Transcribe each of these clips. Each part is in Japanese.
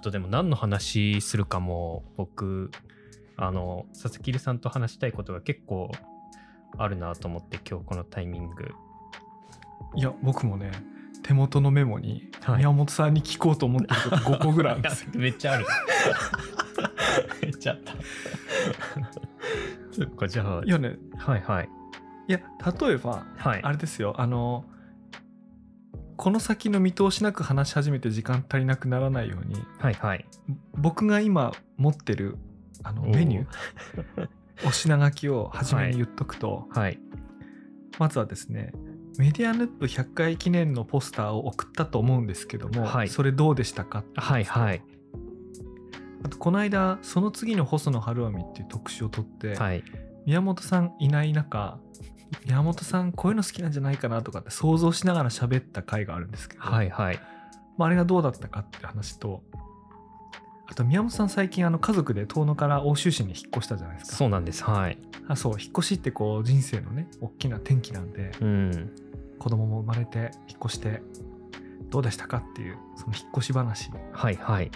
っとでも何の話するかも僕あの佐々木さんと話したいことが結構あるなと思って今日このタイミング。いや僕もね手元のメモにはい。宮本さんに聞こうと思ってること5個ぐらいあるんですよ。めっちゃある。めっちゃあった。そっかじゃあいやね。はいはい。いや例えばはい。あれですよ。あのこの先の見通しなく話し始めて時間足りなくならないようにはいはい。僕が今持ってるあのメニュー お品書きを初めに言っとくと、はい。まずはですねメディアヌップ100回記念のポスターを送ったと思うんですけども、はい。それどうでしたかはいはい。あとこの間その次の細野晴臣っていう特集を取って、はい。宮本さんいない中宮本さんこういうの好きなんじゃないかなとかって想像しながら喋った回があるんですけど、はいはい。まあ、あれがどうだったかって話とあと宮本さん最近あの家族で遠野から奥州市に引っ越したじゃないですか。そうなんです。はい。あそう引っ越しってこう人生のね大きな転機なんでうん。子供も生まれて引っ越してどうでしたかっていうその引っ越し話。はいはい。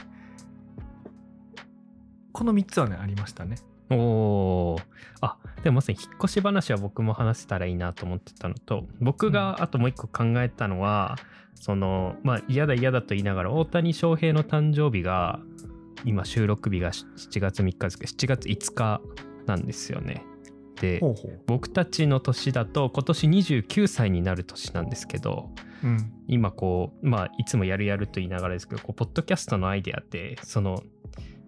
この3つはねありましたねおー。あでもまさに引っ越し話は僕も話せたらいいなと思ってたのと僕があともう一個考えたのは、そのまあ嫌だ嫌だと言いながら大谷翔平の誕生日が今収録日が7月3日ですけど7月5日なんですよね。で僕たちの年だと今年29歳になる年なんですけどうん。今こうまあいつもやるやると言いながらですけどこうポッドキャストのアイデアってその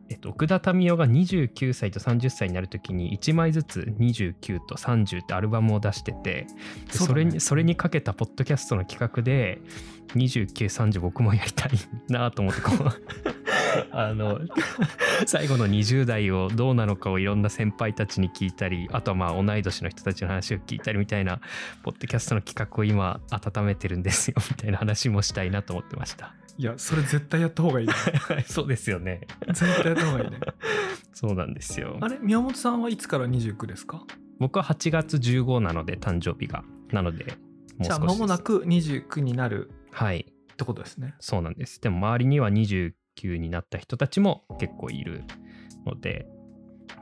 えっと、奥田民生が29歳と30歳になるときに1枚ずつ29と30ってアルバムを出しててでそねそれにそれにかけたポッドキャストの企画で2930僕もやりたいなと思ってこう あの最後の20代をどうなのかをいろんな先輩たちに聞いたりあとはまあ同い年の人たちの話を聞いたりみたいなポッドキャストの企画を今温めてるんですよみたいな話もしたいなと思ってました。いやそれ絶対やった方がいいね そうですよね。絶対やった方がいいね そうなんですよあ。れ宮本さんはいつから29ですか？僕は8月15なので誕生日が。なので、もうじゃあ間もなく29になるはい、ってことですねそうなんです。でも周りには29になった人たちも結構いるので、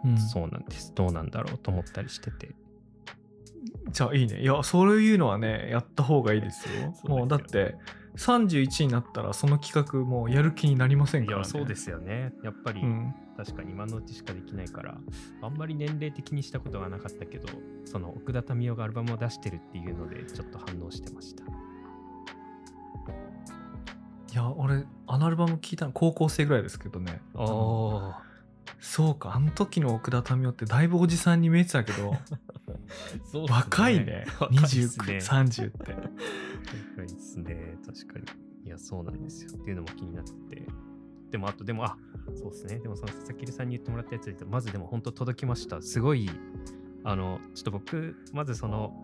うんそうなんです。どうなんだろうと思ったりしてて。じゃあいいねいやそういうのはねやった方がいいですよそうですよもうだって31になったらその企画もうやる気になりませんからねすよね。やっぱりうん確かに今のうちしかできないから、あんまり年齢的にしたことがなかったけど、その奥田民生がアルバムを出してるっていうので、ちょっと反応してました。いや俺あのアルバム聞いたの高校生ぐらいですけどねあのおーそうかあの時の奥田民生ってだいぶおじさんに見えてたけど。そうっすね。若いね。若いっすね。2930って。若いですね。確かに。いやそうなんですよ。っていうのも気になって。でもあとでもあそうですね。でもその佐々木さんに言ってもらったやつで言うとまずでも本当届きました。すごいあのちょっと僕まずその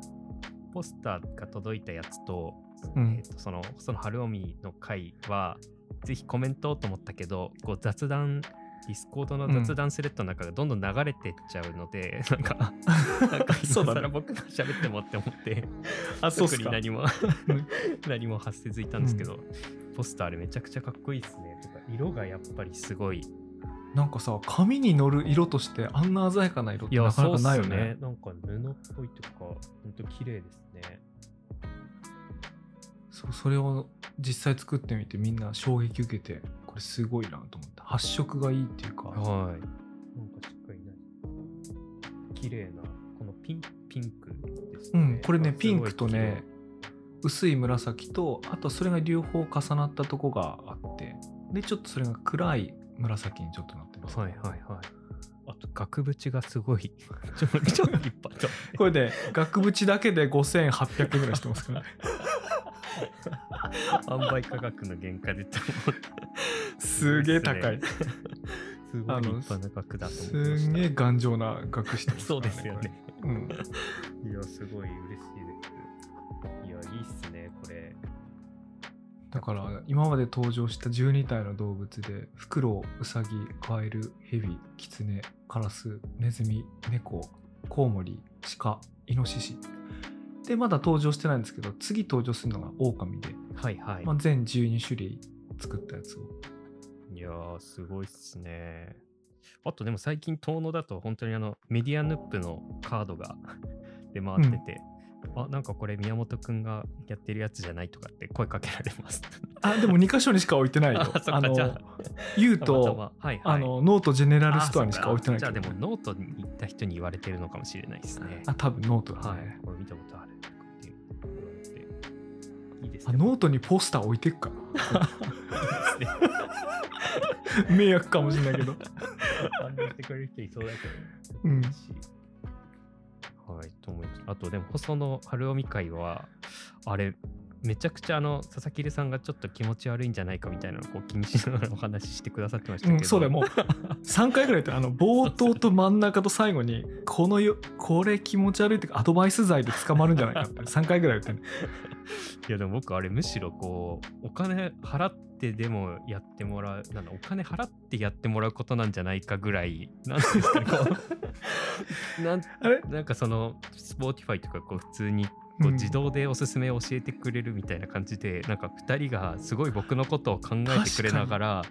ポスターが届いたやつと,、うん。えっとそのその春臣の回はぜひコメントをと思ったけどこう雑談ディスコードの雑談スレッドの中がどんどん流れてっちゃうので、なんか なんかそうだね。今更僕が喋ってもって思ってあ特に何もうん 何も発せずいたんですけど、ポスターあれめちゃくちゃかっこいいですね。とか色がやっぱりすごい。なんかさ紙に乗る色としてあんな鮮やかな色ってなかなかないよそうっすね。なんか布っぽいとかほんと綺麗ですね。そうそれを実際作ってみてみんな衝撃受けてこれすごいなと思って発色がいいっていうかはい。なんかしっかりね綺麗なこのピンピンクですね。うんこれねピンクとね薄い紫とあとそれが両方重なったとこがあってでちょっとそれが暗い紫にちょっとなってます、はいはいはい。あと額縁がすごい。ちょっと立派 とこれで額縁だけで5800円ぐらいしてますからね 販売価格の原価でと思ってすげえ高いすごい立派な額だと思ってましたすげえ頑丈な額してますそうですよね。うんいや、すごい嬉しいです。いや、いいっすね、これ。だから今まで登場した12体の動物でフクロウウサギカエルヘビキツネカラスネズミ猫コウモリ鹿イノシシでまだ登場してないんですけど次登場するのがオオカミで、はいはい。まあ、全12種類作ったやつをいやー、すごいっすね。あとでも最近、遠野だと本当にあのメディアヌップのカードが 出回ってて、あ、なんかこれ宮本くんがやってるやつじゃないとかって声かけられます。あでも2箇所にしか置いてないよ。あのじゃあ。言うたまたとま。はいはい、あのノートジェネラルストアにしあか置いてないじゃあでもノートに行った人に言われてるのかもしれないですね。あ多分ノートだはねい、これ見たことあるいいいですあね。ノートにポスター置いてくか。迷惑かもしれないけど。反応してくれる人いそうだけど。うん。しはい、と思います。あと、でも、細野晴臣会は、あれ、めちゃくちゃあの佐々木留さんがちょっと気持ち悪いんじゃないかみたいなのをこう気にしながらお話ししてくださってましたけど、うん、そうだよ。もう3回ぐらい言ってあの冒頭と真ん中と最後にこのよこれ気持ち悪いっていうかアドバイス罪で捕まるんじゃないかって3回ぐらい言ってね いやでも僕あれむしろこうお金払ってでもやってもらうなんだお金払ってやってもらうことなんじゃないかぐらいなんですか なん あれ？なんかその Spotify とかこう普通にこううん。自動でおすすめを教えてくれるみたいな感じで、なんか2人がすごい僕のことを考えてくれながら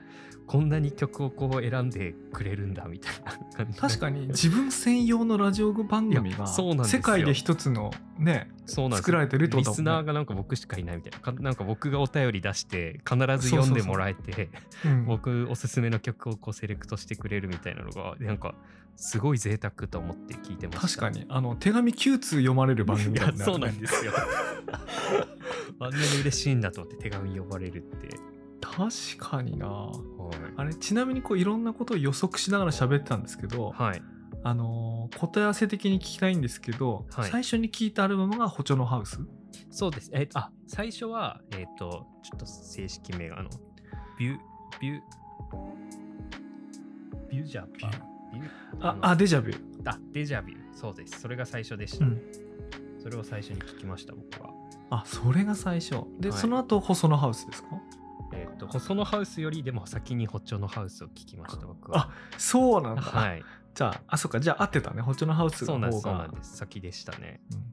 こんなに曲をこう選んでくれるんだみたいな感じ確かに。自分専用のラジオ番組が世界で一つのね作られてるってことだもんね。リスナーがなんか僕しかいないみたいな。かなんか僕がお便り出して必ず読んでもらえてう。ん。僕おすすめの曲をこうセレクトしてくれるみたいなのがなんかすごい贅沢と思って聞いてました。確かに。あの手紙9通読まれる番組いだねやそうなんですよ。あんなに嬉しいんだと思って手紙呼ばれるって、確かにな。はい。あれちなみにこういろんなことを予測しながら喋ってたんですけど、はい、あのー答え合わせ的に聞きたいんですけど、はい。最初に聞いたアルバムが「ホチョのハウスそうです。えあ最初はえっ、とちょっと正式名があのビュビュビュジャパビュ」のああデジャビュあデジャビュそうです。それが最初でした、うん。それを最初に聞きました僕は。あそれが最初。で、はい。その後細野ハウスですか？えっ、と細野ハウスよりでも先にホッチョのハウスを聞きました僕は。あそうなんだ、はい。じゃああそっか。じゃあ合ってたね。ホチョのハウスそうなんですそうの方がなんです。先でしたね。うん。で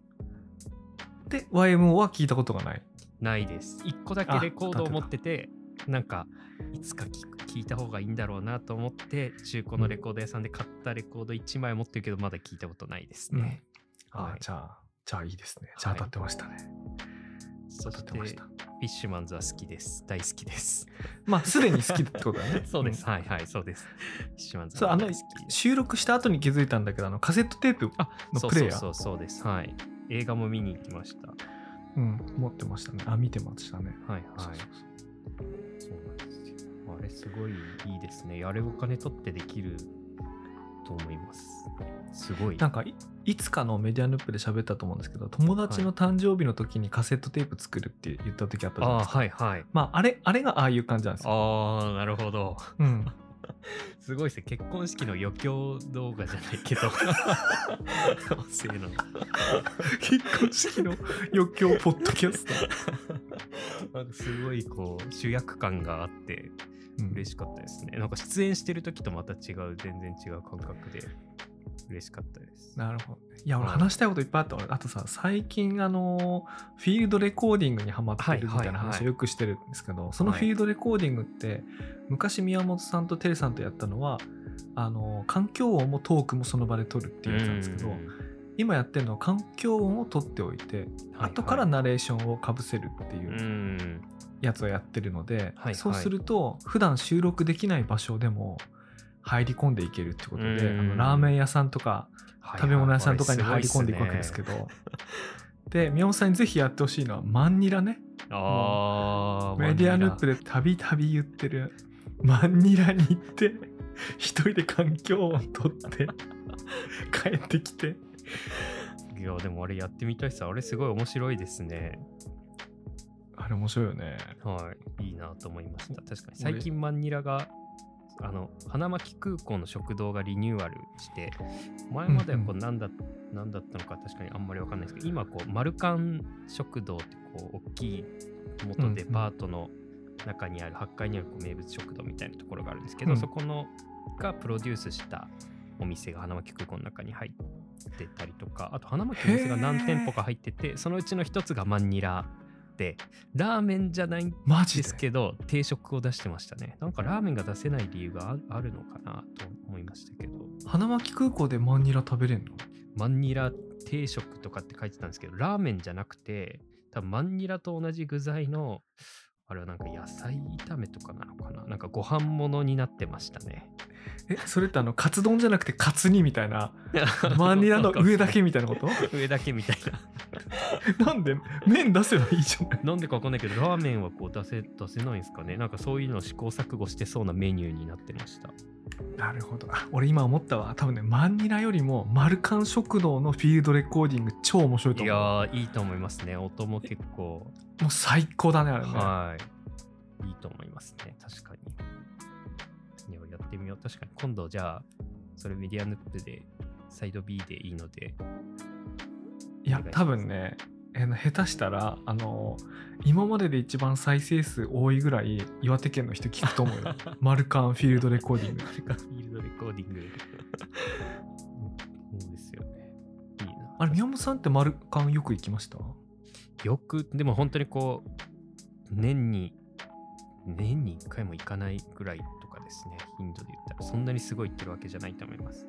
YMO は聞いたことがない。ないです。1個だけあレコードを持っててなんかいつか聞く聞いた方がいいんだろうなと思って中古のレコード屋さんで買ったレコード1枚持ってるけどまだ聞いたことないですね、あ、はい。じゃあじゃあいいですね。じゃあ当たってましたね、当たそしててました。ィッシュマンズは好きです。大好きです。まあすでに好きってことだね。そうです、ん。はいはいそうです。フィッシュマンズそうあの収録した後に気づいたんだけどあのカセットテープあそうのプレイヤー。そうそうそうです。はい映画も見に行きましたうん、持ってましたねあ見てましたねはいはいそうなんですよ。あれすごいいいですね。あれお金取ってできると思います。すごい。なんかいいつかのメディアヌップで喋ったと思うんですけど友達の誕生日の時にカセットテープ作るって言った時あったじゃないああ、ですか、はいはい。まああれあれがああいう感じなんですよ、ああ、なるほど。うん、すごいですね。結婚式の余興動画じゃないけど。そういうの。結婚式の余興ポッドキャスト、なんかすごいこう主役感があってうん嬉しかったですね。なんか出演してる時とまた違う、全然違う感覚で嬉しかったです。なるほどね。いや俺はい話したいこといっぱいあった俺あとさ最近あのフィールドレコーディングにハマってるみたいなはいはいはい。話をよくしてるんですけど、そのフィールドレコーディングって昔宮本さんとテレさんとやったのはあの環境音もトークもその場で撮るっていうやつなんですけど、今やってるのは環境音を取っておいて、後からナレーションをかぶせるっていううん。やつをやってるので、はい。そうすると普段収録できない場所でも入り込んでいけるってことで、うんあのラーメン屋さんとかはい食べ物屋さんとかにはい入り込んでいくわけですけど。ど、で宮本さんにぜひやってほしいのはマンニラねああ、メディアヌップで。でたびたび言ってるマンニラに行って一人で環境音取って帰ってきていや、でもあれやってみたいさ。あれすごい面白いですね。あれ面白いよねはい。いいなと思いました。確かに。最近マンニラが、あの、花巻空港の食堂がリニューアルして、前まではこうう、なんだ、なんだったのか確かにあんまりわかんないですけど、今、こう、マルカン食堂って、こう、大きい元デパートの中にある、8階にあるこう名物食堂みたいなところがあるんですけど、うん。そこのがプロデュースしたお店が花巻空港の中に入ってたりとか、あと花巻のお店が何店舗か入ってて、そのうちの一つがマンニラってラーメンじゃないんでマジで？すけど定食を出してましたね。なんかラーメンが出せない理由がああるのかなと思いましたけど。花巻空港でマンニラ食べれんの？マンニラ定食とかって書いてたんですけどラーメンじゃなくて多分マンニラと同じ具材のあれはなんか野菜炒めとかなのかな？なんかご飯物になってましたね。えそれってあのカツ丼じゃなくてカツ煮みたいな？マンニラの上だけみたいなこと？上だけみたいな なんで麺出せばいいじゃない なんでかわかんないけどラーメンはこう出せ出せないんですかね。なんかそういうのを試行錯誤してそうなメニューになってました。なるほど。あ俺今思ったわ。多分ねマンニラよりもマルカン食堂のフィールドレコーディング超面白いとい思う。やーいいと思いますね。音も結構。もう最高だねあれね、はい。いいと思いますね。確かに。いややってみよう。確かに。今度じゃあそれメディアヌップでサイド B でいいので。いや多分ねえー下手したらあの今までで一番再生数多いぐらい岩手県の人聞くと思うよ。マルカンフィールドレコーディング。フィールドレコーディング。でそうですよね。いいな。あれ宮本さんってマルカンよく行きました？よくでも本当にこう年に年に1回も行かないぐらいとかですね。頻度で言ったら。そんなにすごい行ってるわけじゃないと思います。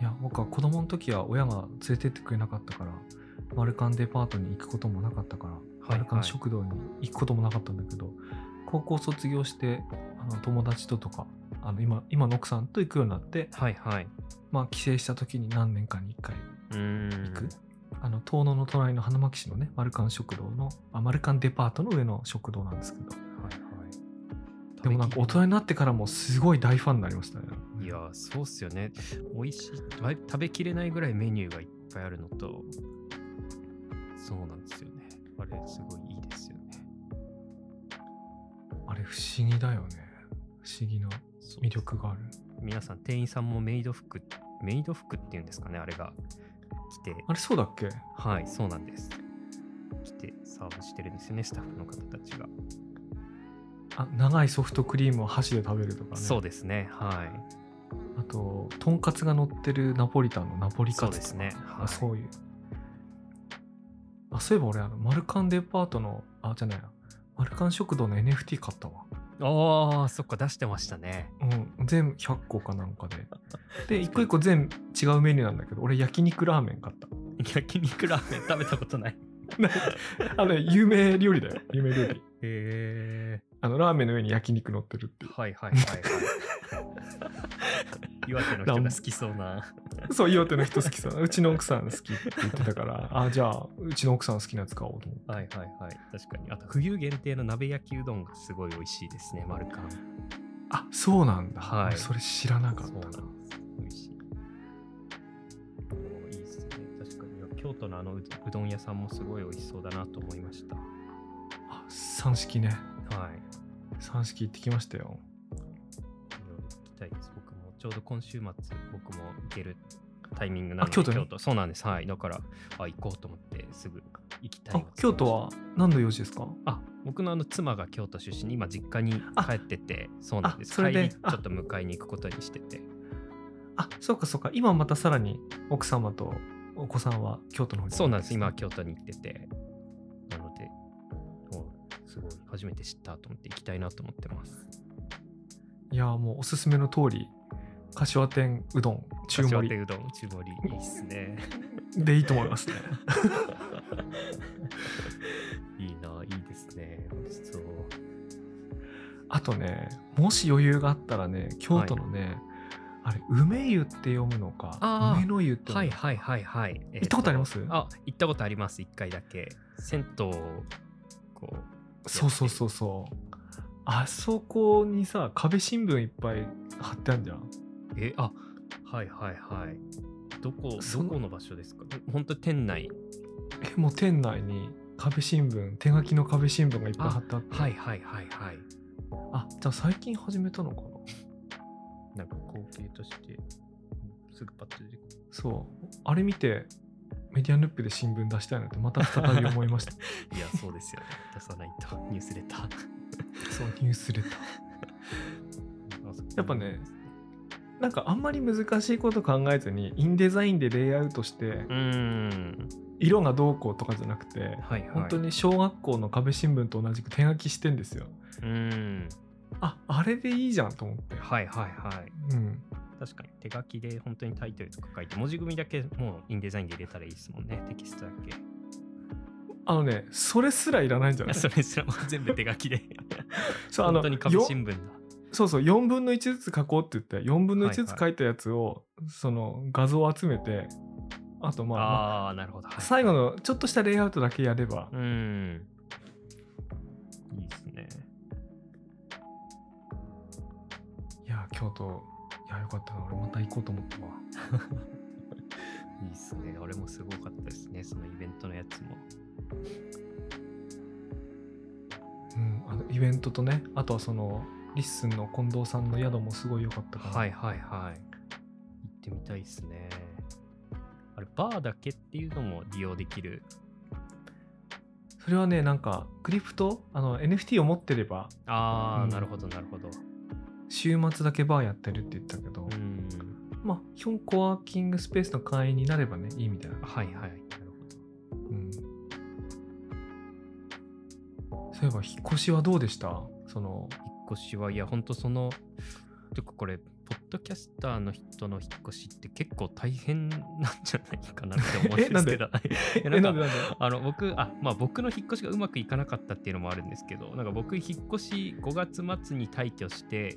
いや僕は子供の時は親が連れてってくれなかったからマルカンデパートに行くこともなかったから、いマルカン食堂に行くこともなかったんだけど高校卒業してあの友達ととかあの今今の奥さんと行くようになって、はいはい。まあ、帰省した時に何年かに1回行く、あの遠野の隣の花巻市のねマルカン食堂のあマルカンデパートの上の食堂なんですけど。はいはい。でもなんか大人になってからもすごい大ファンになりましたね。いやーそうっすよね。美味しい。ま食べきれないぐらいメニューがいっぱいあるのとそうなんですよね。あれすごいいいですよね。あれ不思議だよね。不思議な魅力がある。皆さん店員さんもメイド服メイド服っていうんですかねあれが。来て。あれそうだっけ？はいそうなんです。来てサーブしてるんですよねスタッフの方たちが、あ長いソフトクリームを箸で食べるとかね。そうですねはい。あととんかつが乗ってるナポリタンのナポリカツとか。そうですねはい。あそういうあそういえば俺あのマルカンデパートのあじゃないなマルカン食堂の NFT 買ったわ。ああそっか出してましたね。うん。全部100個かなんかで。で一個一個全部違うメニューなんだけど俺焼肉ラーメン買った。焼肉ラーメン食べたことない。あのね有名料理だよ。有名料理。へえあのラーメンの上に焼肉乗ってるっていう。はいはいはいはい岩手の人が好きそうな。そう岩手の人好きそううちの奥さん好きって言ってたから。あじゃあうちの奥さん好きなやつ買おうと思って。はいはいはい。確かに。あと冬限定の鍋焼きうどんがすごい美味しいですね。マルカンあそうなんだ、はい。俺それ知らなかっそうたなな美味しい。いいですね。確かに京都のあのううどん屋さんもすごい美味しそうだなと思いました。あ三式ね。はい。三式行ってきましたよ。いろいろ聞きたいですちょうど今週末僕も行けるタイミングなのであ京都にそうなんです。はい。だからあ行こうと思ってすぐ行きたいあ京都は何の用事ですか？あ僕のあの妻が京都出身今実家に帰っててそうなんです。あそれで？ちょっと迎えに行くことにしてて。あそうかそうか。今またさらに奥様とお子さんは京都の方に？そうなんです。今は京都に行ってて。なのですごい初めて知ったと思って行きたいなと思ってます。いやもうおすすめの通り柏店うどん中盛り。柏手うどん中盛り。いいっすね。でいいと思いますね。いいないいですね。美味しそう。あとねもし余裕があったらね京都のね、あれ梅湯って読むのか梅の湯ってはいはいはいはい、えー行ったことあります？あ行ったことあります一回だけ。銭湯をこうそうそうそうそう。あそこにさ壁新聞いっぱい貼ってあるじゃんえあはいはいはい。どこどこの場所ですか？本当店内。えもう店内に壁新聞手書きの壁新聞がいっぱい貼ってあってはいはいはいはい。あじゃあ最近始めたのかな？なんか光景としてすぐパッと出てくる。そう。あれ見てメディアヌップで新聞出したいなってまた再び思いました。いやそうですよね。出さないと。ニュースレター。そうニュースレター。やっぱねなんかあんまり難しいこと考えずにインデザインでレイアウトして色がどうこうとかじゃなくて、はいはい。本当に小学校の壁新聞と同じく手書きしてんですよ。うん。ああれでいいじゃんと思って。はいはいはい。うん、確かに手書きで本当にタイトルとか書いて文字組みだけもうインデザインで入れたらいいですもんねテキストだけ。あのねそれすらいらないんじゃない？それすらも全部手書きで。そうあの本当に壁よ新聞だそうそう4分の1ずつ書こうって言って4分の1ずつはい書いたやつを、その画像を集めてあとまあまああなるほど、はい最後のちょっとしたレイアウトだけやれば、うん。いいですね。いや京都いやよかったな。俺また行こうと思ったわ。いいですね。俺もすごかったですね。そのイベントのやつも。うんあのイベントとねあとはそのリッスンの近藤さんの宿もすごい良かったから。はいはいはい。行ってみたいですね。あれバーだけっていうのも利用できる。それはねなんか crypto？あの NFT を持ってれば。ああ、うん。なるほどなるほど。週末だけバーやってるって言ったけど、うん。まあ基本コワーキングスペースの会員になればねいいみたいな。はいはい。そういえば引っ越しはどうでした？その越しはいやほんとそのてかこれポッドキャスターの人の引っ越しって結構大変なんじゃないかなって思うんで？すけどなんあの僕あまあ僕の引っ越しがうまくいかなかったっていうのもあるんですけどなんか僕引っ越し5月末に退去して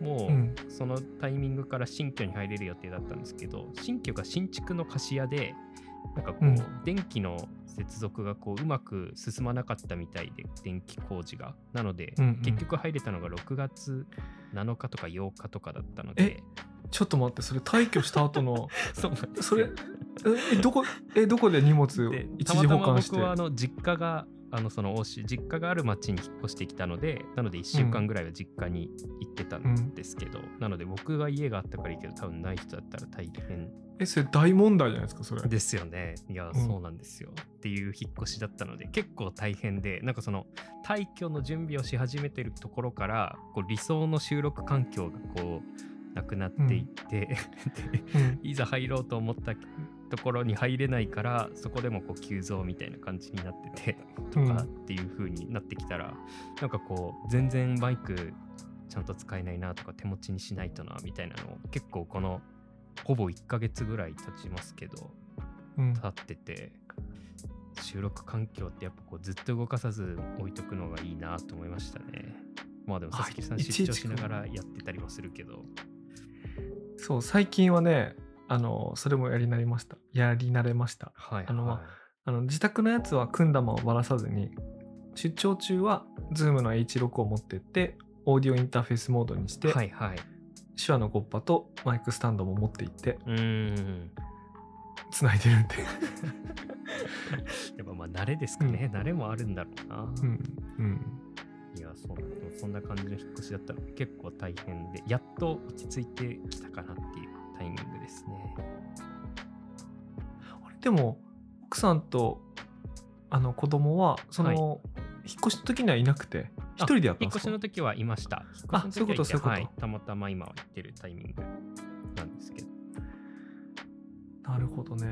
もうそのタイミングから新居に入れる予定だったんですけど新居が新築の貸し屋でなんかこう、うん。電気の接続がこううまく進まなかったみたいで電気工事が。なので、うんうん。結局入れたのが6月7日とか8日とかだったので。ちょっと待ってそれ退去した後の そうなんですそれよえどこえどこで荷物で一時たまたま保管して僕はあの実家があのその実家がある町に引っ越してきたのでなので1週間ぐらいは実家に行ってたんですけど、なので僕が家があったからいいけど多分ない人だったら大変。えそれ大問題じゃないですかそれ。ですよね。いや、ん。そうなんですよ。っていう引っ越しだったので結構大変でなんかその退去の準備をし始めてるところからこう理想の収録環境がこうなくなっていって、でうん。いざ入ろうと思ったところに入れないからそこでもこう急増みたいな感じになっててとかっていう風になってきたら、なんかこう全然マイクちゃんと使えないなとか手持ちにしないとなみたいなのを結構このほぼ1ヶ月ぐらい経ちますけどうん経ってて収録環境ってやっぱこうずっと動かさず置いとくのがいいなと思いましたね。まあでもあ佐々木さん出張しながらやってたりもするけど。そう最近はねあのそれもやりなりました。やり慣れました。はい、あのはいあの自宅のやつは組んだままばらさずに出張中は Zoom の H6 を持ってってオーディオインターフェースモードにして、はいはい。手話のゴッパとマイクスタンドも持っていってうーん。つないでるんで。やっぱまあ慣れですかね、慣れもあるんだろうな。うん。うん。いや、そうなんそんな感じの引っ越しだったので結構大変で、やっと落ち着いてきたかなっていうタイミングですね。あれでも奥さんとあの子供はその、はい引っ越しの時にはいなくて一人でやった引っ越んですか？しの時はいました。あそういうことそういうことはい、たまたま今は行ってるタイミングなんですけど。なるほどね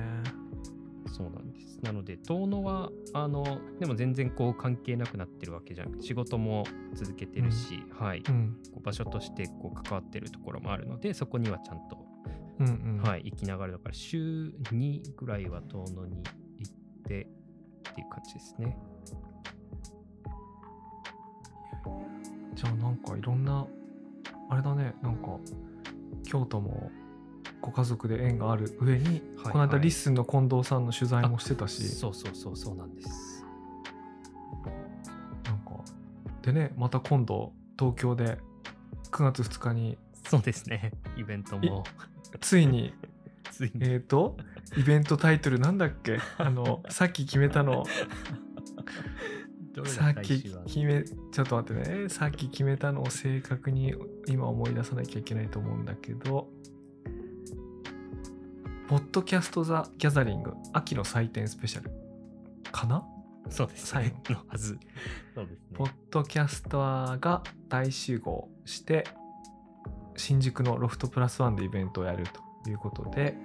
そうなんです。なので、遠野は、あの、でも全然こう関係なくなってるわけじゃなくて、仕事も続けてるし、はい、うんこう場所としてこう関わってるところもあるので、そこにはちゃんと、うんうん。はい、行きながらだから、週2ぐらいは遠野に行ってっていう感じですね。じゃあなんかいろんなあれだねなんか京都もご家族で縁がある上に、はいこの間はい。リッスンの近藤さんの取材もしてたし、そうそうそう、そうなんです。なんかでねまた今度東京で9月2日にそうですね、イベントも、ついについに。えっとイベントタイトルなんだっけ？あの さっき決めたの。さっき決めちょっと待ってね。さっき決めたのを正確に今思い出さなきゃいけないと思うんだけど。ポッドキャスト・ザ・ギャザリング。秋の祭典スペシャル。かな？そうです最ね。のはず。ね。ポ。ッドキャスターが大集合して新宿のロフトプラスワンでイベントをやるということで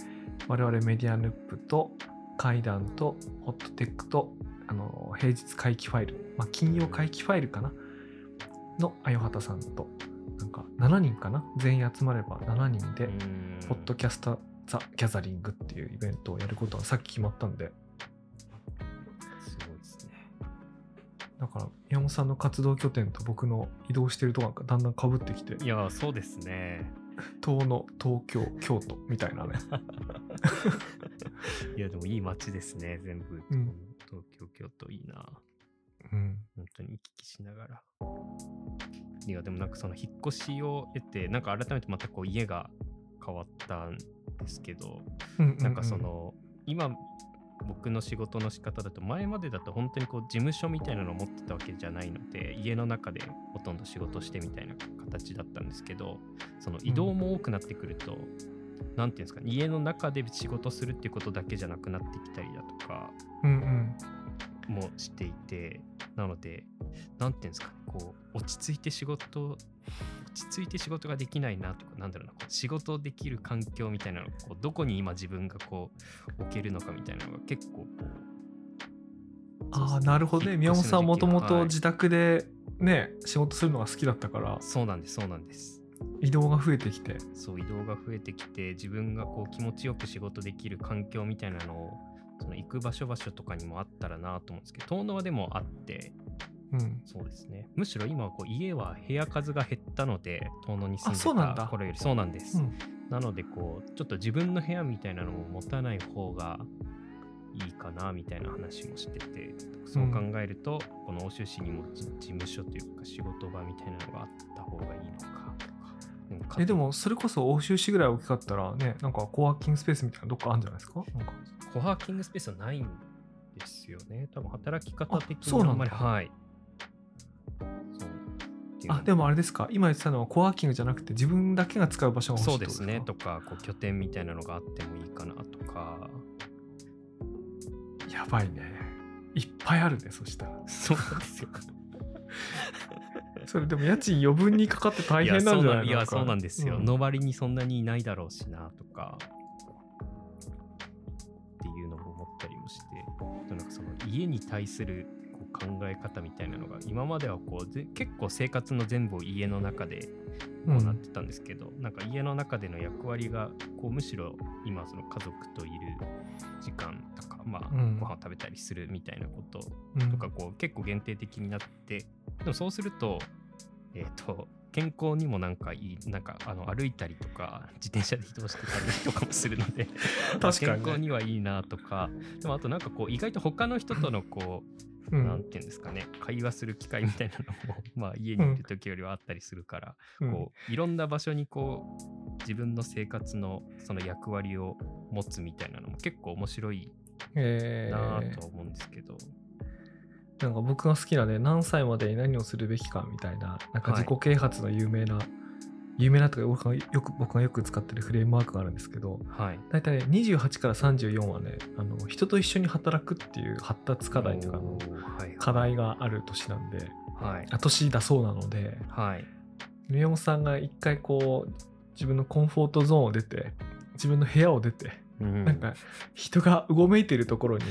我々メディアヌップと階段とホットテックとあの平日回帰ファイル、まあ、金曜回帰ファイルかな？のあよはたさんとなんか7人かな？全員集まれば7人で、うん。ポッドキャスター・ザ・ギャザリングっていうイベントをやることがさっき決まったんで、だから宮本さんの活動拠点と僕の移動してるとこがだんだんかぶってきて、いや、そうですね。遠野、東京、京都みたいなね。いや、でもいい街ですね、全部。うん東京、京都いいな。うん。本当に行き来しながら。いや、でもなんかその引っ越しを得て、なんか改めてまたこう家が変わったんですけど、うんうなんかそ、の、今、僕の仕事の仕方だと前までだと本当にこう事務所みたいなのを持ってたわけじゃないので家の中でほとんど仕事してみたいな形だったんですけどその移動も多くなってくると、なんていうんですか家の中で仕事するっていうことだけじゃなくなってきたりだとかうんうん。もしていてなのでなんていうんですかねこう落ち着いて仕事落ち着いて仕事ができないなとかなんだろうなこう仕事できる環境みたいなのをこうどこに今自分がこう置けるのかみたいなのが結構こうああ、なるほどね。宮本さんもともはいと自宅でね、仕事するのが好きだったから、そうなんですそうなんです移動が増えてきて。そう移動が増えてきて自分がこう気持ちよく仕事できる環境みたいなのをその行く場所場所とかにもあったらなと思うんですけど遠野はでもあってうん。そうですね。むしろ今はこう家は部屋数が減ったので遠野に住あそうんなんだ。でた頃より。そうなんです、うん。なのでこうちょっと自分の部屋みたいなのも持たない方がいいかなみたいな話もしててそう考えると、この欧州市にもじ事務所というか仕事場みたいなのがあった方がいいのかとか。でもかえでもそれこそ欧州市ぐらい大きかったらねなんかコワーキングスペースみたいなどっかあるんじゃないですか？なんか。コワーキングスペースはないんですよね。多分働き方的にあんまり、はい。そうっていうあでもあれですか？今言ってたのはコワーキングじゃなくて自分だけが使う場所が欲しいそうですね。とか、こう拠点みたいなのがあってもいいかなとか。やばいねいっぱいあるねそしたらそうなんですよ。それでも家賃余分にかかって大変なんじゃないの？いや、そうなんですよ。うんのばりにそんなにいないだろうしなとか。っていうのも思ったりもして、なんかその家に対する考え方みたいなのが、今まではこうぜ結構生活の全部を家の中でこうなってたんですけど、なんか家の中での役割がこうむしろ今その家族といる時間とか、まあうん。ご飯を食べたりするみたいなことうん。とかこう結構限定的になってでもそうするとえっ、と健康にもなんかいいなんかあの歩いたりとか自転車で移動してたりとかもするので確かにね。健康にはいいなとかでもあとなんかこう意外と他の人とのこう、うん。なんていうんですかね。会話する機会みたいなのも まあ家にいる時よりはあったりするから、うん。こういろんな場所にこう自分の生活のその役割を持つみたいなのも結構面白いえなーとは思うんですけど、なんか僕が好きなね何歳までに何をするべきかみたいななんかはい。自己啓発の有名な、有名なとか僕がよく僕がよく使ってるフレームワークがあるんですけどはい。大体ね28から34はねあの人と一緒に働くっていう発達課題とかの課題がある年なんではい。あ年だそうなのではい。宮本さんが一回こう自分のコンフォートゾーンを出て自分の部屋を出て、うん。なんか人がうごめいているところに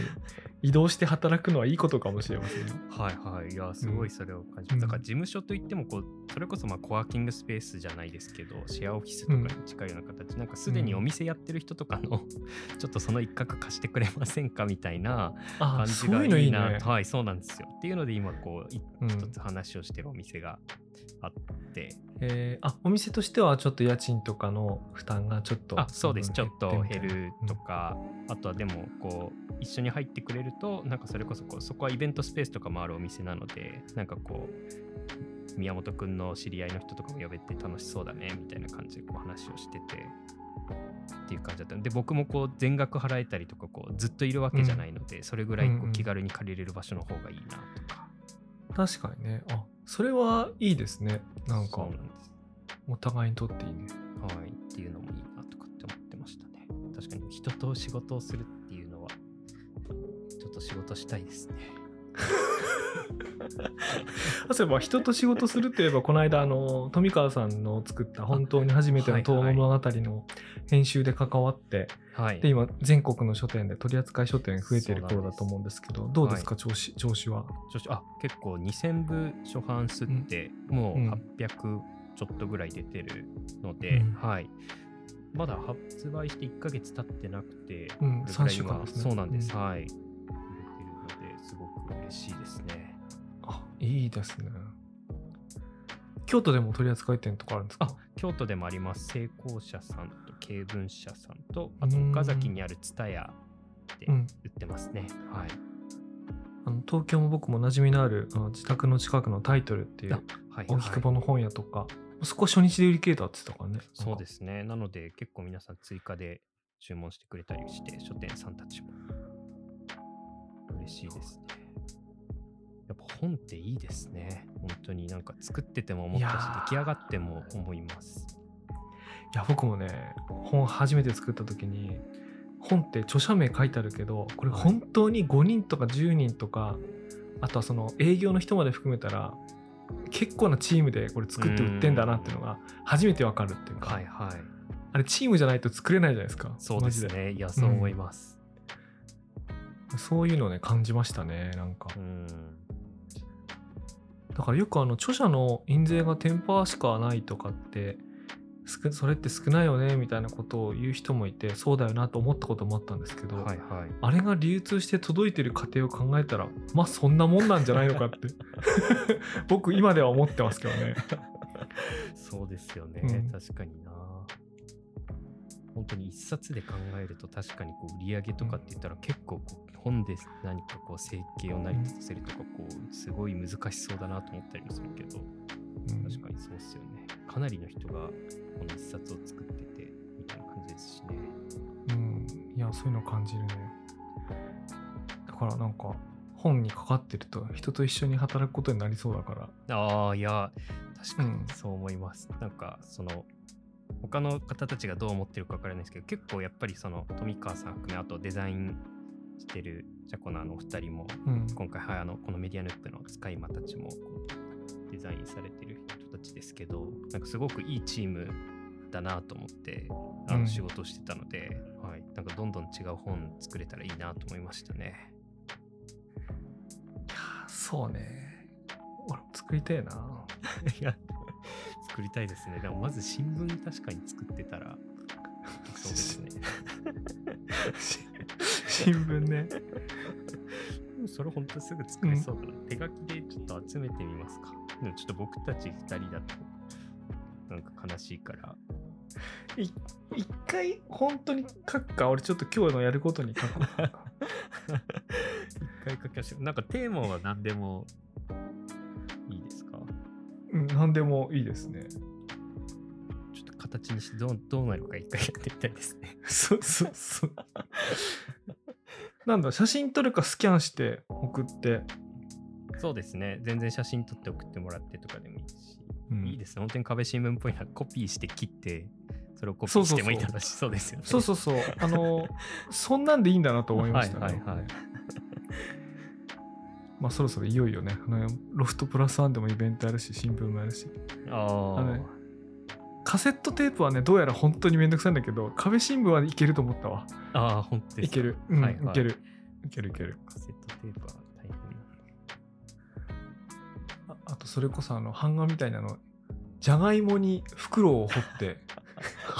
移動して働くのはいいことかもしれませんよ。はいはい。いや、すごいそれを感じます。うんだから事務所といってもこう、それこそまあコワーキングスペースじゃないですけど、シェアオフィスとかに近いような形、なんかすでにお店やってる人とかの、ちょっとその一角貸してくれませんかみたいなあ感じがいい。なと。はい、そうなんですよ。っていうので今こう、一つ話をしてるお店があって、えー。あお店としてはちょっと家賃とかの負担がちょっとあそうです。ちょっと減るとか、あとはでもこう一緒に入ってくれるとなんかそれこそこうそこはイベントスペースとかもあるお店なのでなんかこう宮本くんの知り合いの人とかも呼べて楽しそうだねみたいな感じでこう話をしててっていう感じだったの。で僕もこう全額払えたりとかこうずっといるわけじゃないので、それぐらいこうんううん。気軽に借りれる場所の方がいいなとか、確かにねあそれはいいですねなんかお互いにとっていいねはい、っていうのもいいなとかって思ってましたね。確かに人と仕事をするっていうのは、ちょっと仕事したいですね。そういえば人と仕事するといえばこの間あの富川さんの作った本当に初めての遠野物語の編集で関わって、はい。で今全国の書店で取り扱い書店増えてる頃だと思うんですけどどうですか、は調子調子は？調子あ結構2000部初版すって、もううん。800ちょっとぐらい出てるので、うん。はい。まだ発売して1ヶ月経ってなくて、うん。これぐらい3週間ですね。そうなんです、うん。はい嬉しいですね。あいいですね。京都でも取り扱い店とかあるんですか？あ京都でもあります。成功者さんと経文社さんとあとうん。岡崎にある蔦屋でうん。売ってますね、はい。あの東京も僕も馴染みのあるあの自宅の近くのタイトルっていあうはい。荻窪の本屋とか、そこ初日で売り切れたって言ってたからね。そうですすね。なので結構皆さん追加で注文してくれたりして書店さんたちも。嬉しいですねやっぱ本っていいですね。本当に。なんか作ってても思ったし出来上がっても思います。いや僕もね本初めて作った時に本って著者名書いてあるけどこれはい。本当に5人とか10人とかあとはその営業の人まで含めたら結構なチームでこれ作って売ってんだなっていうのが初めてわかるっていうか、はいはい。あれチームじゃないと作れないじゃないですかそうですね。いやそう思います。そういうのをね感じましたねなんか。うんだからよくあの著者の印税が10%しかないとかって少それって少ないよねみたいなことを言う人もいてそうだよなと思ったこともあったんですけど、はいはい。あれが流通して届いてる過程を考えたらまあそんなもんなんじゃないのかって 僕今では思ってますけどね。そうですよね、うん。確かにな本当に一冊で考えると確かにこう売り上げとかって言ったら結構こう本で何かこう生計を成り立たせるとかこうすごい難しそうだなと思ったりもするけどうん。確かにそうっすよね。かなりの人がこの一冊を作っててみたいな感じですしね。うん、いやそういうの感じるね。だからなんか本にかかってると人と一緒に働くことになりそうだから。ああいや確かにうん。そう思います、なんかその他の方たちがどう思ってるか分からないですけど結構やっぱりその富川さん含めあとデザインしてるジャコナーのお二人もうん。今回、はい、あのこのメディアヌップの使い魔たちもこうデザインされてる人たちですけどなんかすごくいいチームだなと思ってあうん。の仕事をしてたので、はい、なんかどんどん違う本作れたらいいなと思いましたね。いやそうね。俺も作りたいな。い や作りたいですね。でもまず新聞確かに作ってたらそうですね。し新聞ねそれ本当すぐ作れそうだな。手書きでちょっと集めてみますか。でもちょっと僕たち2人だとなんか悲しいから。い一回本当に書くか？俺ちょっと今日のやることに書く 一回書きましょう。なんかテーマは何でもうん何でもいいですねちょっと形にしてどうどうなるか一回やってみたいですね。そうそうそうなんだ写真撮るかスキャンして送って、そうですね。全然写真撮って送ってもらってとかでもいいし。うんいいですね。本当に壁新聞っぽいな。コピーして切って、それをコピーしてもいい楽しそうですよね。そうそうそうあのそんなんでいいんだなと思いましたね、はいはいはいまあそろそろいよいよね。あのロフトプラスワンでもイベントやるし新聞もやるし。ああのねあ。カセットテープはねどうやら本当にめんどくさいんだけど壁新聞はいけると思ったわ。ああ、本当いける、うんはいはい。いける。いけるいける。カセットテープは大変。ああとそれこそあの版画みたいなのじゃがいもに袋を掘って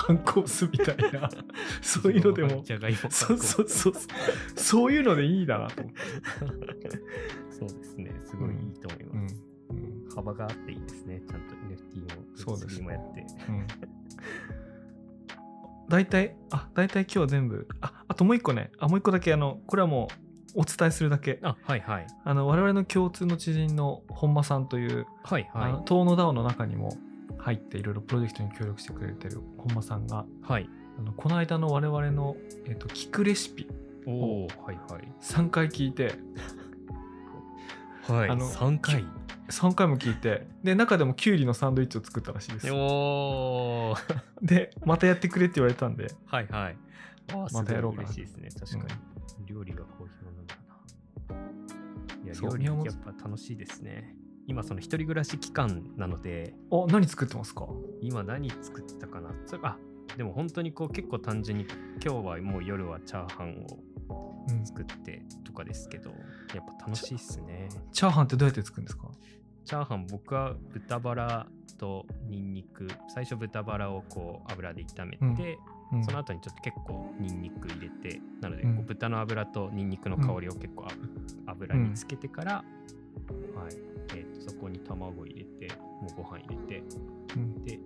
反抗すみたいな。そういうのでも。そうそうそうそう。そういうのでいいだなと思って、そうですね。すごいいいと思いうんます。うん。幅があっていいですね。ちゃんと NFT もそうです Web3 もやって。うん。大体あ大体今日は全部ああともう一個ね。あもう一個だけあのこれはもうお伝えするだけ。あ、はいはい。あの我々の共通の知人の本間さんという、はいあのは遠野 DAO の中にも入っていろいろプロジェクトに協力してくれてる本間さんがい。はい。あのこの間の我々の、えっと聞くレシピおおはいはい。3回聞いてはい。あの3回？3回も聞いてで中でもきゅうりのサンドイッチを作ったらしいですおー でまたやってくれって言われたんではいはい。またやろうかな嬉しいですね。確かに。料理が好評なんだな。いや、料理やっぱ楽しいですね。今その一人暮らし期間なので、あ何作ってますか？今何作ったかな？それあでも本当にこう結構単純に今日はもう夜はチャーハンをうん。作ってとかですけど、やっぱ楽しいっすね。チャーハンってどうやって作るんですか？チャーハン僕は豚バラとニンニク最初豚バラをこう油で炒めて、うん。うん。その後にちょっと結構ニンニク入れてなのでう豚の油とニンニクの香りを結構あ油につけてから、はい。えーとそこに卵入れてもうご飯入れてうん。で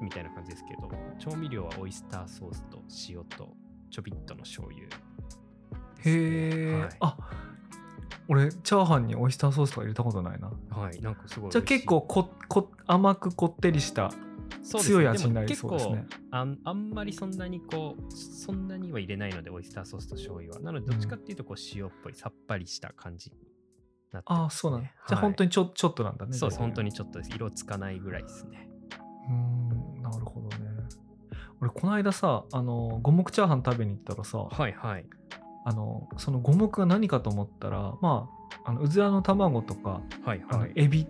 みたいな感じですけど調味料はオイスターソースと塩とちょびっとの醤油ですね、へえ、はい。あ俺チャーハンにオイスターソースとか入れたことないな。はい、なんかすごいじゃあ結構ここ甘くこってりした強い味になりそうですね。も結構あんあんまりそんなにこうそんなには入れないのでオイスターソースと醤油は。なのでどっちかっていうとこう塩っぽいさっぱりした感じになってね、ああそうなんだ、じゃあはい。本当にちょちょっとなんだねそうです本当ににちょっとです。色つかないぐらいですね。うーんなるほどね。俺この間さあの五目チャーハン食べに行ったらさはいはい。あのその五目が何かと思ったらまああのうずらの卵とかはいあはい。のエビ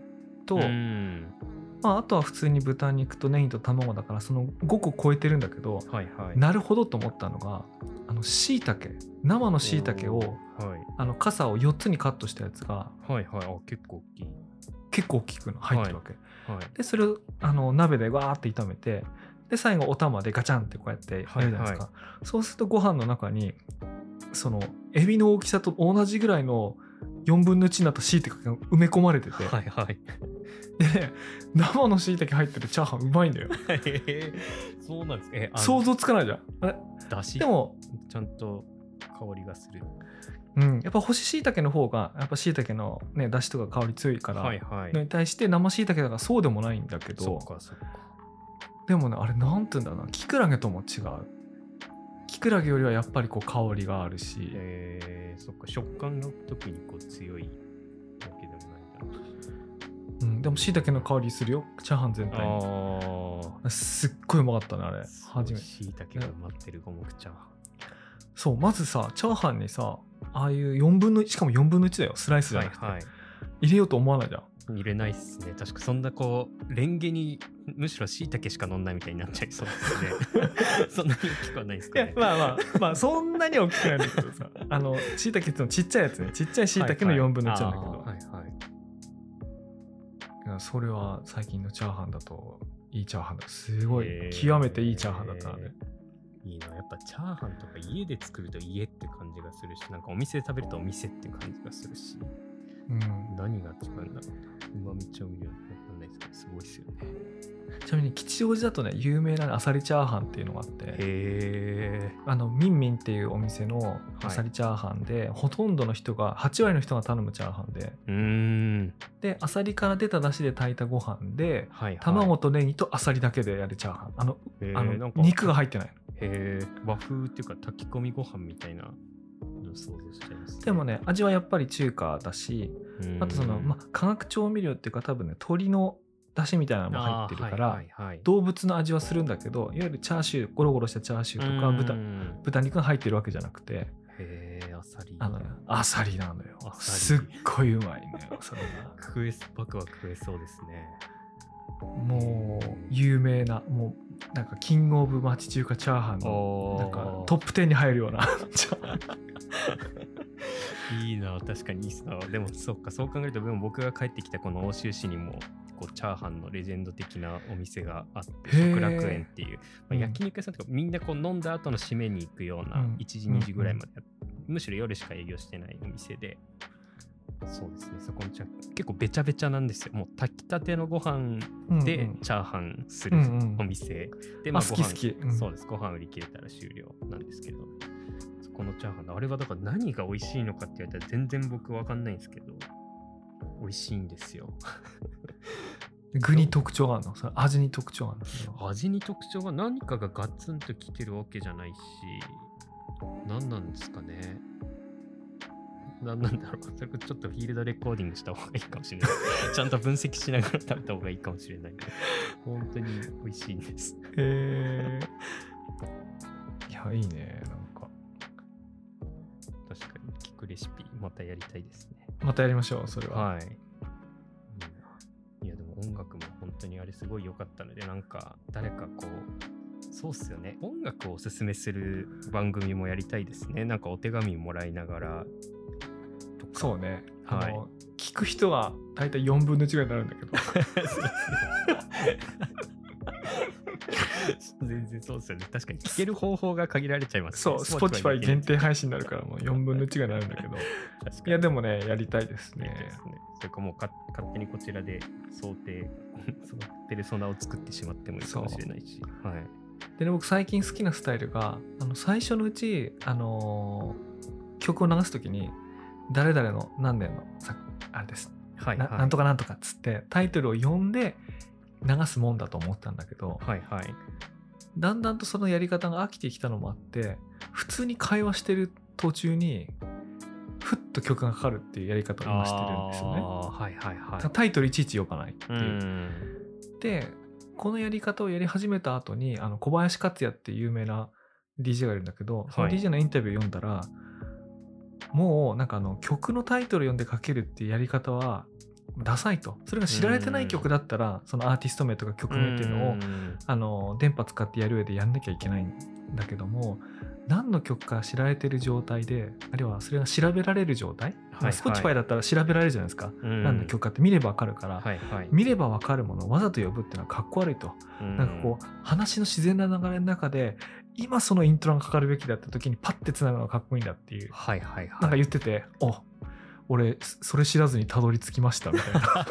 と、うーんまあ、あとは普通に豚肉とネギと卵だからその5個超えてるんだけど、はいはい。なるほどと思ったのがあの椎茸生の椎茸をはい。あの傘を4つにカットしたやつがはいはい。あ結構大きい。結構大きく入ってるわけ、はい。でそれをあの鍋でわーって炒めてで最後お玉でガチャンってこうやってやるじゃないですか、はそうするとご飯の中にそのエビの大きさと同じぐらいの4分の1になった椎茸が埋め込まれてて、はいはいでね生の椎茸入ってるチャーハンうまいんだよ。へ ーそうなんですか？えあの想像つかないじゃん。あれだし？でもちゃんと香りがする。うん、やっぱ干し椎茸の方がやっぱ椎茸のね出汁とか香り強いから、はいはい、のに対して生椎茸だからそうでもないんだけそうどかそうか。でもねあれなんて言うんだろうな。キクラゲとも違う。キクラゲよりはやっぱりこう香りがあるし、えー、そっか。食感が特にこう強いわけでもないんだ。ろうしうん、でも椎茸の香りするよ。チャーハン全体に。あすっごいうまかったねあれ。あ初めて。しいたけが埋まってる五目チャーハそうまずさチャーハンにさああいう4分の1しかも4分の1だよ。スライスンじゃなくて、はいはい。入れようと思わないじゃん。入れないっすね。確かそんなこうレンゲにむしろしいたけしか乗んないみたいになっちゃいそうですね。そんなに大きくはないですいかね。やまあまあまあそんなに大きくないんだけどさ。あの椎茸ってのちっちゃいやつね。ちっちゃい椎茸の4分の1なんだけど、はいはいはいはいそれは最近のチャーハンだといいチャーハンだ。すごい極めていいチャーハンだったので、いいな。やっぱチャーハンとか家で作ると家って感じがするしなんかお店で食べるとお店って感じがするし。うん、何が違うんだろう。なうまみ調味料ないですけどすごいっすよね。ちなみに吉祥寺だとね有名なねあさりチャーハンっていうのがあってあのミンミンっていうお店のあさりチャーハンで、ほとんどの人が8割の人が頼むチャーハンでうーん。であさりから出た出汁で炊いたご飯ではい、はい、卵とネギとあさりだけでやるチャーハン。あのあの肉が入ってない。へえ和風っていうか炊き込みご飯みたいなの想像しちゃいます、でもね味はやっぱり中華だしあとその、まあ、化学調味料っていうか多分ね鶏の出汁みたいなのも入ってるから、はいはいはい、動物の味はするんだけどいわゆるチャーシューゴロゴロしたチャーシューとか豚うん。豚肉が入ってるわけじゃなくてへえあさりあのねあさりなのよ。すっごいうまいのよそれが。食えす僕は食えそうですねもう有名なもうなんかキングオブ町中華チャーハンのなんかトップ10に入るような。いいな確かにいいっすな。でもそっかそう考えるとでも僕が帰ってきたこの欧州市にもこうチャーハンのレジェンド的なお店があって食楽園っていう、まあ、うん。焼肉屋さんとかみんなこう飲んだ後の締めに行くようなうん。1時2時ぐらいまでやっ、むしろ夜しか営業してないお店でそうですねそこのチャ結構べちゃべちゃなんですよ。もう炊きたてのご飯でうんうん。チャーハンするうんうんお店、であ好きご飯好きうん。そうです。ご飯売り切れたら終了なんですけど。そこのチャーハンあれはだから何が美味しいのかって言われたら全然僕わかんないんですけど。美味しいんですよ。具に特徴があるの？それ味に特徴があるの？味に特徴が何かがガツンときてるわけじゃないし何なんですかね何 なんだろう。それちょっとフィールドレコーディングした方がいいかもしれない。ちゃんと分析しながら食べた方がいいかもしれない。本当に美味しいんです。へえいやいいねなんか。確かに聞くレシピまたやりたいですね。またやりましょうそれは、はい。いや、でも音楽も本当にあれすごい良かったので、なんか誰かこう、そうっすよね。音楽をおすすめする番組もやりたいですね。なんかお手紙もらいながら。そうね、はいあの聞く人は大体4分の1ぐらいになるんだけど 全然そうですよね。確かに聞ける方法が限られちゃいますそう Spotify 限定。定配信になるからもう4分の1ぐらいになるんだけど いにやでもねやりたいですねですね。それかもうか勝手にこちらで想定、そのペルソナを作ってしまってもいいかもしれないし。はい。でね僕最近好きなスタイルがあの最初のうち、あのー曲を流す時に誰々の何年のさあれです、はい、なはい。なんとかなんとかっつってタイトルを読んで流すもんだと思ったんだけどはいはい。だんだんとそのやり方が飽きてきたのもあって普通に会話してる途中にふっと曲がかかるっていうやり方を今してるんですよね。はいはいはい。タイトルいちいち読まないってういう。ん。でこのやり方をやり始めた後にあの小林克也っていう有名な DJ がいるんだけどそのはい DJ のインタビューを読んだら、もうなんかあの曲のタイトル読んでかけるっていうやり方はダサいと。それが知られてない曲だったらそのアーティスト名とか曲名っていうのをん。あの電波使ってやる上でやんなきゃいけないんだけども何の曲か知られてる状態であるいはそれが調べられる状態、はいはい。Spotify だったら調べられるじゃないですか、うん。何の曲かって見ればわかるから、はいはい。見ればわかるものをわざと呼ぶっていうのはかっこ悪いと、なんかこう話の自然な流れの中で今そのイントロがかかるべきだった時にパッてつなぐのがかっこいいんだっていう。うん。はいはいはい。なんか言ってて「お俺それ知らずにたどり着きました」みたいな。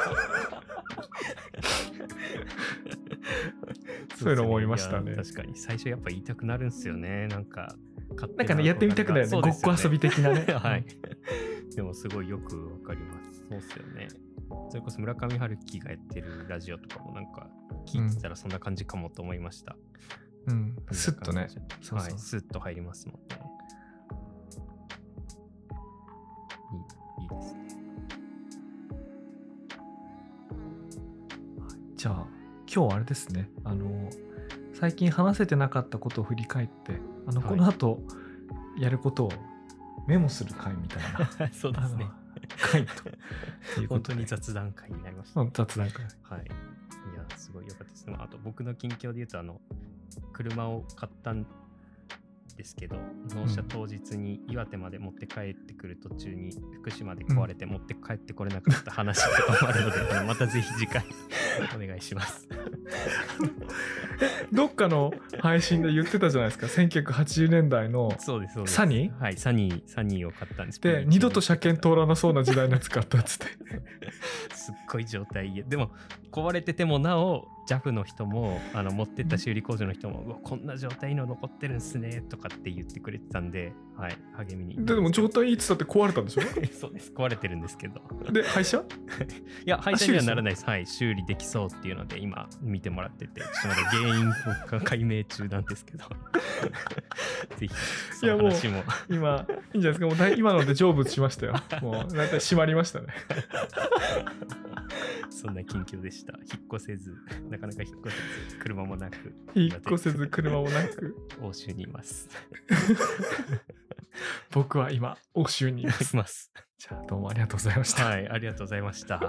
そういうの思いましたね。確かに最初やっぱ言いたくなるんですよね。なんか、勝手なんかねやってみたくなるよねごっこ遊び的なね はい。でもすごいよくわかります。そうっすよね。それこそ村上春樹がやってるラジオとかもなんか聞いてたらそんな感じかもと思いました。うんスッとねそうはい、スッと入りますもんね。いいいいですね。じゃあ今日はあれですねあの最近話せてなかったことを振り返ってあのはいこの後やることをメモする会みたいな そうですね。会というこ本とで当に雑談会になりました。うん雑談会はい。いや、すごい良かったです。まああと僕の近況で言うと、あの、車を買ったんですけど、納車当日に岩手まで持って帰ってくる途中に福島で壊れて持って帰ってこれなかった話とかもあるので、あのまたぜひ次回お願いします。どっかの配信で言ってたじゃないですか。1980年代の。サニー？はい、サニー、サニーを買ったんです。で二度と車検通らなそうな時代のやつ買ったっつって。すっごい状態。でも壊れててもなお JAF の人もあの持ってった修理工場の人も、うわこんな状態の残ってるんすねとかって言ってくれてたんで、はい、励みに。ででも状態いいっつったって壊れたんでしょ？そうです壊れてるんですけど。で廃車いや廃車にはならないです。はい修理できそうっていうので今見てもらっててちょっとまだ原因を解明中なんですけど。ぜひそいやもうの話も。今いいんじゃないですか？もうだい今ので成仏しましたよ。もう大体閉まりましたね。そんな近況でした。引っ越せずなかなか引っ越せず車もなく。引っ越せず車もなく。欧州にいます。僕は今欧州にいます。います。じゃあどうもありがとうございました。はいありがとうございました